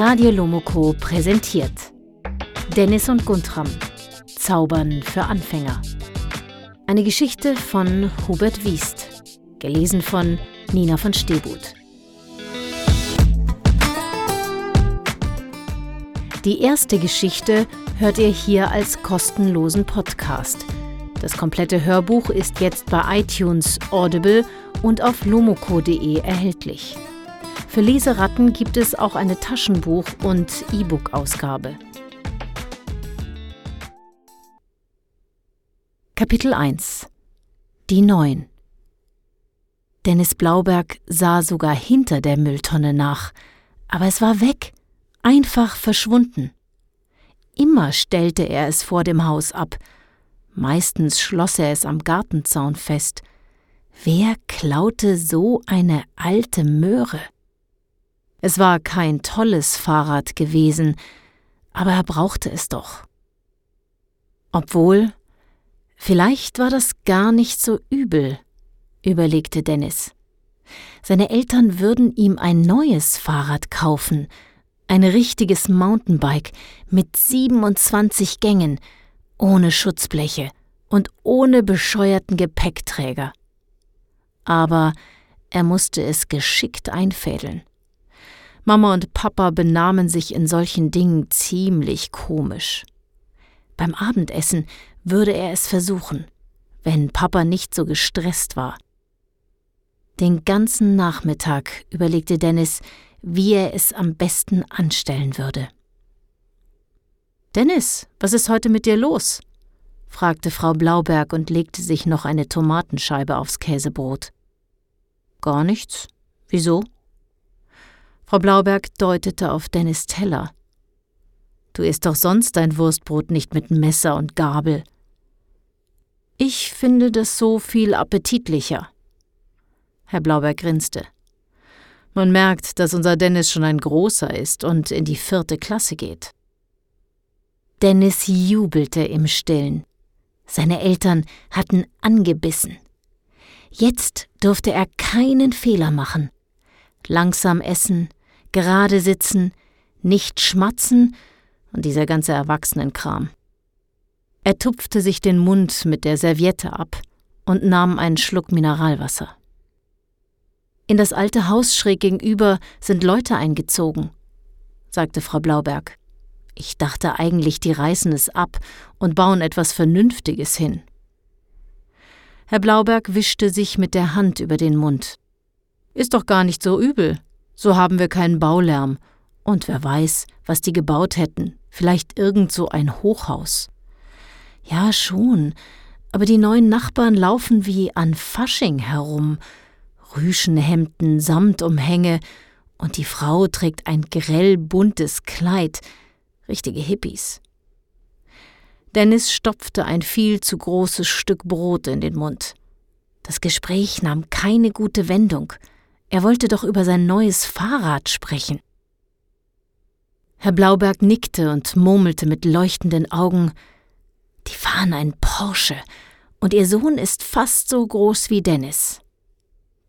Radio Lomoko präsentiert Dennis und Guntram Zaubern für Anfänger. Eine Geschichte von Hubert Wiest, gelesen von Nina von Stebut. Die erste Geschichte hört ihr hier als kostenlosen Podcast. Das komplette Hörbuch ist jetzt bei iTunes, Audible und auf lomoko.de erhältlich. Für Leseratten gibt es auch eine Taschenbuch- und E-Book-Ausgabe. Kapitel 1 Die Neun Dennis Blauberg sah sogar hinter der Mülltonne nach, aber es war weg, einfach verschwunden. Immer stellte er es vor dem Haus ab, meistens schloss er es am Gartenzaun fest. Wer klaute so eine alte Möhre? Es war kein tolles Fahrrad gewesen, aber er brauchte es doch. Obwohl, vielleicht war das gar nicht so übel, überlegte Dennis. Seine Eltern würden ihm ein neues Fahrrad kaufen, ein richtiges Mountainbike mit 27 Gängen, ohne Schutzbleche und ohne bescheuerten Gepäckträger. Aber er musste es geschickt einfädeln. Mama und Papa benahmen sich in solchen Dingen ziemlich komisch. Beim Abendessen würde er es versuchen, wenn Papa nicht so gestresst war. Den ganzen Nachmittag überlegte Dennis, wie er es am besten anstellen würde. Dennis, was ist heute mit dir los? fragte Frau Blauberg und legte sich noch eine Tomatenscheibe aufs Käsebrot. Gar nichts. Wieso? Frau Blauberg deutete auf Dennis Teller. Du isst doch sonst dein Wurstbrot nicht mit Messer und Gabel. Ich finde das so viel appetitlicher. Herr Blauberg grinste. Man merkt, dass unser Dennis schon ein großer ist und in die vierte Klasse geht. Dennis jubelte im Stillen. Seine Eltern hatten angebissen. Jetzt durfte er keinen Fehler machen. Langsam essen, gerade sitzen, nicht schmatzen und dieser ganze Erwachsenenkram. Er tupfte sich den Mund mit der Serviette ab und nahm einen Schluck Mineralwasser. In das alte Haus schräg gegenüber sind Leute eingezogen, sagte Frau Blauberg. Ich dachte eigentlich, die reißen es ab und bauen etwas Vernünftiges hin. Herr Blauberg wischte sich mit der Hand über den Mund. Ist doch gar nicht so übel, so haben wir keinen Baulärm. Und wer weiß, was die gebaut hätten. Vielleicht irgend so ein Hochhaus. Ja, schon. Aber die neuen Nachbarn laufen wie an Fasching herum. Rüschenhemden, Samtumhänge. Und die Frau trägt ein grell buntes Kleid. Richtige Hippies. Dennis stopfte ein viel zu großes Stück Brot in den Mund. Das Gespräch nahm keine gute Wendung. Er wollte doch über sein neues Fahrrad sprechen. Herr Blauberg nickte und murmelte mit leuchtenden Augen Die fahren ein Porsche, und ihr Sohn ist fast so groß wie Dennis.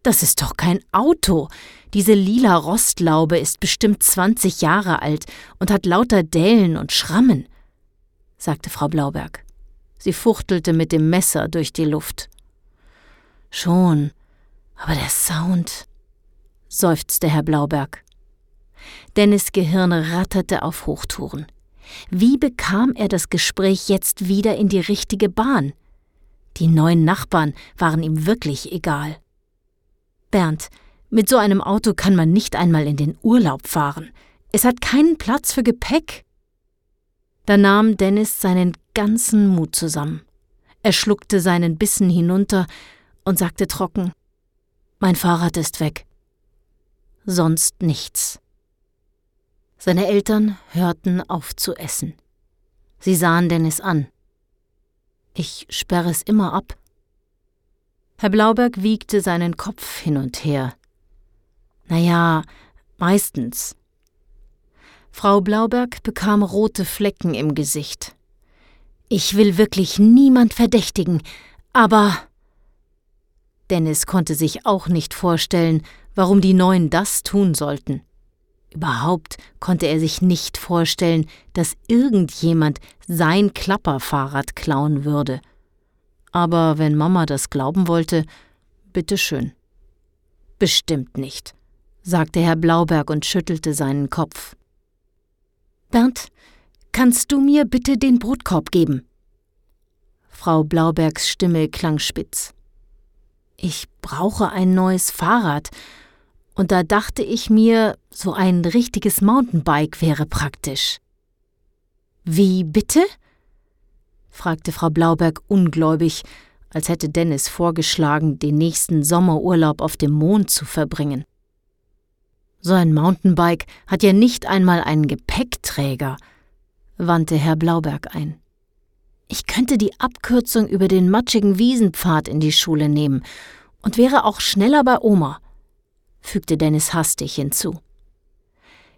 Das ist doch kein Auto. Diese lila Rostlaube ist bestimmt 20 Jahre alt und hat lauter Dellen und Schrammen, sagte Frau Blauberg. Sie fuchtelte mit dem Messer durch die Luft. Schon, aber der Sound seufzte Herr Blauberg. Dennis Gehirn ratterte auf Hochtouren. Wie bekam er das Gespräch jetzt wieder in die richtige Bahn? Die neuen Nachbarn waren ihm wirklich egal. Bernd, mit so einem Auto kann man nicht einmal in den Urlaub fahren. Es hat keinen Platz für Gepäck. Da nahm Dennis seinen ganzen Mut zusammen. Er schluckte seinen Bissen hinunter und sagte trocken Mein Fahrrad ist weg sonst nichts. Seine Eltern hörten auf zu essen. Sie sahen Dennis an. Ich sperre es immer ab. Herr Blauberg wiegte seinen Kopf hin und her. Na ja, meistens. Frau Blauberg bekam rote Flecken im Gesicht. Ich will wirklich niemand verdächtigen, aber Dennis konnte sich auch nicht vorstellen, warum die Neuen das tun sollten. Überhaupt konnte er sich nicht vorstellen, dass irgendjemand sein Klapperfahrrad klauen würde. Aber wenn Mama das glauben wollte, bitteschön. Bestimmt nicht, sagte Herr Blauberg und schüttelte seinen Kopf. Bernd, kannst du mir bitte den Brotkorb geben? Frau Blaubergs Stimme klang spitz. Ich brauche ein neues Fahrrad, und da dachte ich mir, so ein richtiges Mountainbike wäre praktisch. Wie bitte? fragte Frau Blauberg ungläubig, als hätte Dennis vorgeschlagen, den nächsten Sommerurlaub auf dem Mond zu verbringen. So ein Mountainbike hat ja nicht einmal einen Gepäckträger, wandte Herr Blauberg ein. Ich könnte die Abkürzung über den matschigen Wiesenpfad in die Schule nehmen und wäre auch schneller bei Oma fügte Dennis hastig hinzu.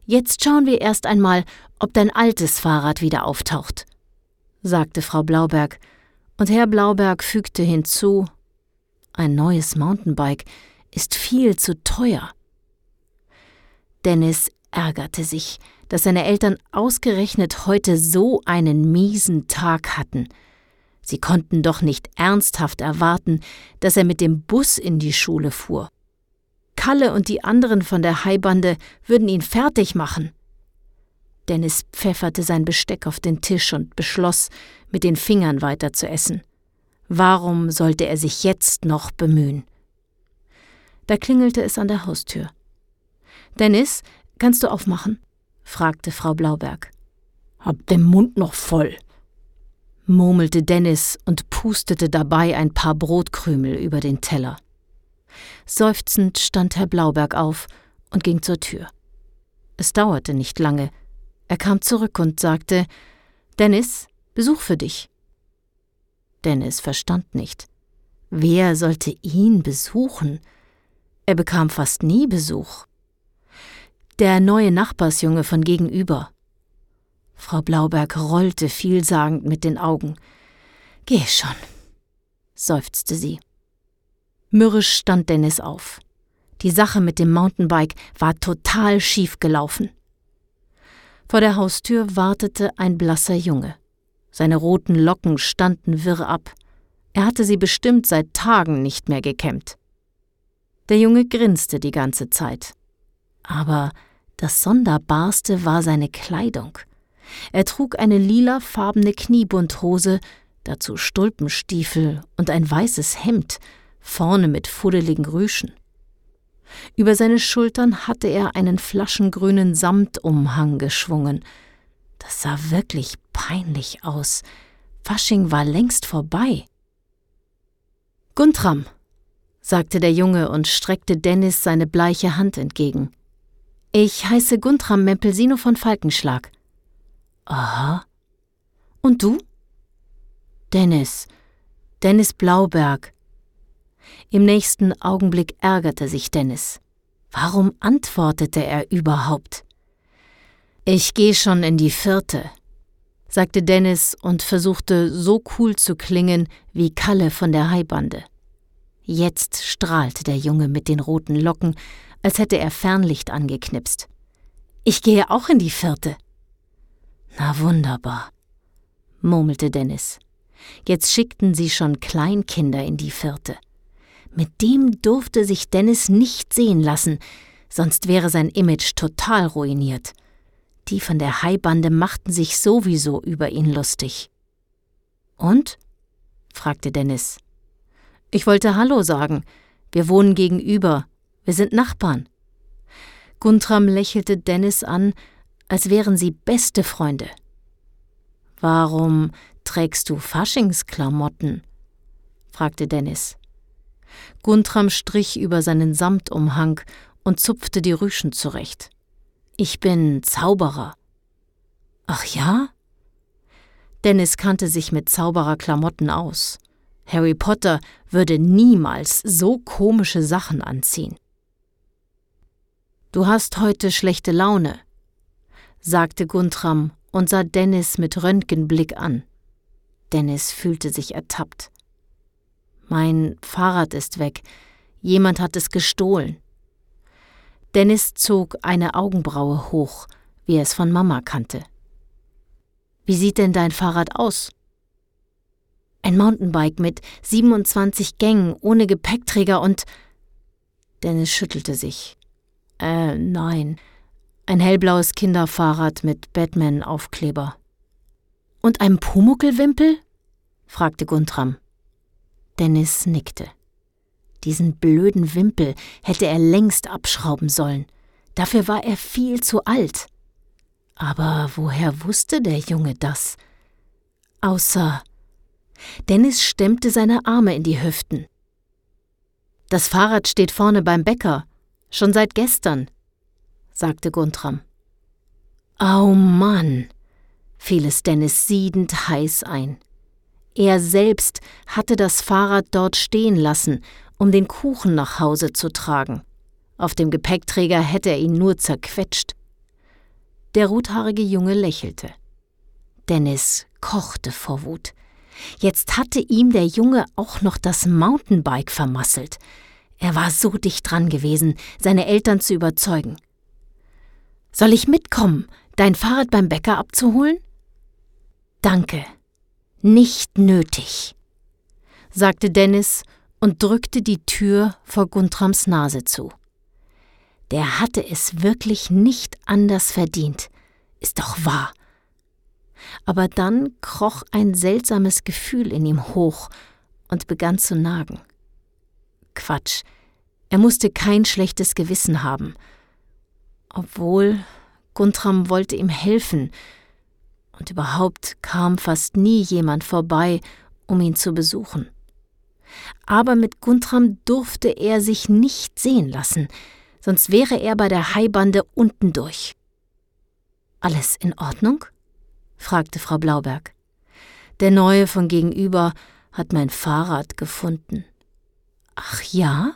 Jetzt schauen wir erst einmal, ob dein altes Fahrrad wieder auftaucht, sagte Frau Blauberg, und Herr Blauberg fügte hinzu Ein neues Mountainbike ist viel zu teuer. Dennis ärgerte sich, dass seine Eltern ausgerechnet heute so einen miesen Tag hatten. Sie konnten doch nicht ernsthaft erwarten, dass er mit dem Bus in die Schule fuhr. Kalle und die anderen von der Haibande würden ihn fertig machen. Dennis pfefferte sein Besteck auf den Tisch und beschloss, mit den Fingern weiter zu essen. Warum sollte er sich jetzt noch bemühen? Da klingelte es an der Haustür. Dennis, kannst du aufmachen? fragte Frau Blauberg. Hab den Mund noch voll, murmelte Dennis und pustete dabei ein paar Brotkrümel über den Teller. Seufzend stand Herr Blauberg auf und ging zur Tür. Es dauerte nicht lange. Er kam zurück und sagte Dennis, Besuch für dich. Dennis verstand nicht. Wer sollte ihn besuchen? Er bekam fast nie Besuch. Der neue Nachbarsjunge von gegenüber. Frau Blauberg rollte vielsagend mit den Augen. Geh schon, seufzte sie. Mürrisch stand Dennis auf. Die Sache mit dem Mountainbike war total schief gelaufen. Vor der Haustür wartete ein blasser Junge. Seine roten Locken standen wirr ab. Er hatte sie bestimmt seit Tagen nicht mehr gekämmt. Der Junge grinste die ganze Zeit. Aber das Sonderbarste war seine Kleidung. Er trug eine lilafarbene Kniebundhose, dazu Stulpenstiefel und ein weißes Hemd, vorne mit fuddeligen Rüschen. Über seine Schultern hatte er einen flaschengrünen Samtumhang geschwungen. Das sah wirklich peinlich aus. Fasching war längst vorbei. Guntram, sagte der Junge und streckte Dennis seine bleiche Hand entgegen. Ich heiße Guntram Mempelsino von Falkenschlag. Aha. Und du? Dennis. Dennis Blauberg. Im nächsten Augenblick ärgerte sich Dennis. Warum antwortete er überhaupt? Ich gehe schon in die vierte, sagte Dennis und versuchte so cool zu klingen wie Kalle von der Haibande. Jetzt strahlte der Junge mit den roten Locken, als hätte er Fernlicht angeknipst. Ich gehe auch in die vierte. Na wunderbar, murmelte Dennis. Jetzt schickten sie schon Kleinkinder in die vierte. Mit dem durfte sich Dennis nicht sehen lassen, sonst wäre sein Image total ruiniert. Die von der Haibande machten sich sowieso über ihn lustig. Und? fragte Dennis. Ich wollte Hallo sagen. Wir wohnen gegenüber. Wir sind Nachbarn. Guntram lächelte Dennis an, als wären sie beste Freunde. Warum trägst du Faschingsklamotten? fragte Dennis. Guntram strich über seinen Samtumhang und zupfte die Rüschen zurecht. Ich bin Zauberer. Ach ja? Dennis kannte sich mit Zaubererklamotten aus. Harry Potter würde niemals so komische Sachen anziehen. Du hast heute schlechte Laune, sagte Guntram und sah Dennis mit Röntgenblick an. Dennis fühlte sich ertappt. Mein Fahrrad ist weg. Jemand hat es gestohlen. Dennis zog eine Augenbraue hoch, wie er es von Mama kannte. Wie sieht denn dein Fahrrad aus? Ein Mountainbike mit 27 Gängen, ohne Gepäckträger und. Dennis schüttelte sich. Äh, nein. Ein hellblaues Kinderfahrrad mit Batman-Aufkleber. Und einem Pumuckelwimpel? fragte Guntram. Dennis nickte. Diesen blöden Wimpel hätte er längst abschrauben sollen. Dafür war er viel zu alt. Aber woher wusste der Junge das? Außer Dennis stemmte seine Arme in die Hüften. Das Fahrrad steht vorne beim Bäcker, schon seit gestern, sagte Guntram. Au Mann, fiel es Dennis siedend heiß ein. Er selbst hatte das Fahrrad dort stehen lassen, um den Kuchen nach Hause zu tragen. Auf dem Gepäckträger hätte er ihn nur zerquetscht. Der rothaarige Junge lächelte. Dennis kochte vor Wut. Jetzt hatte ihm der Junge auch noch das Mountainbike vermasselt. Er war so dicht dran gewesen, seine Eltern zu überzeugen. Soll ich mitkommen, dein Fahrrad beim Bäcker abzuholen? Danke. Nicht nötig, sagte Dennis und drückte die Tür vor Guntrams Nase zu. Der hatte es wirklich nicht anders verdient. Ist doch wahr aber dann kroch ein seltsames Gefühl in ihm hoch und begann zu nagen. Quatsch, er musste kein schlechtes Gewissen haben. Obwohl Guntram wollte ihm helfen, und überhaupt kam fast nie jemand vorbei, um ihn zu besuchen. Aber mit Guntram durfte er sich nicht sehen lassen, sonst wäre er bei der Haibande unten durch. Alles in Ordnung? fragte Frau Blauberg. Der Neue von gegenüber hat mein Fahrrad gefunden. Ach ja?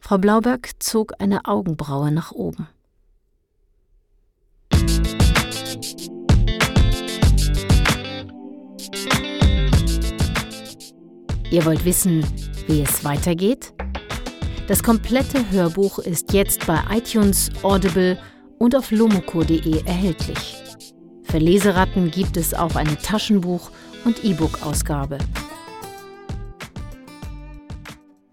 Frau Blauberg zog eine Augenbraue nach oben. Ihr wollt wissen, wie es weitergeht? Das komplette Hörbuch ist jetzt bei iTunes, Audible und auf lomoko.de erhältlich. Für Leseratten gibt es auch eine Taschenbuch- und E-Book-Ausgabe.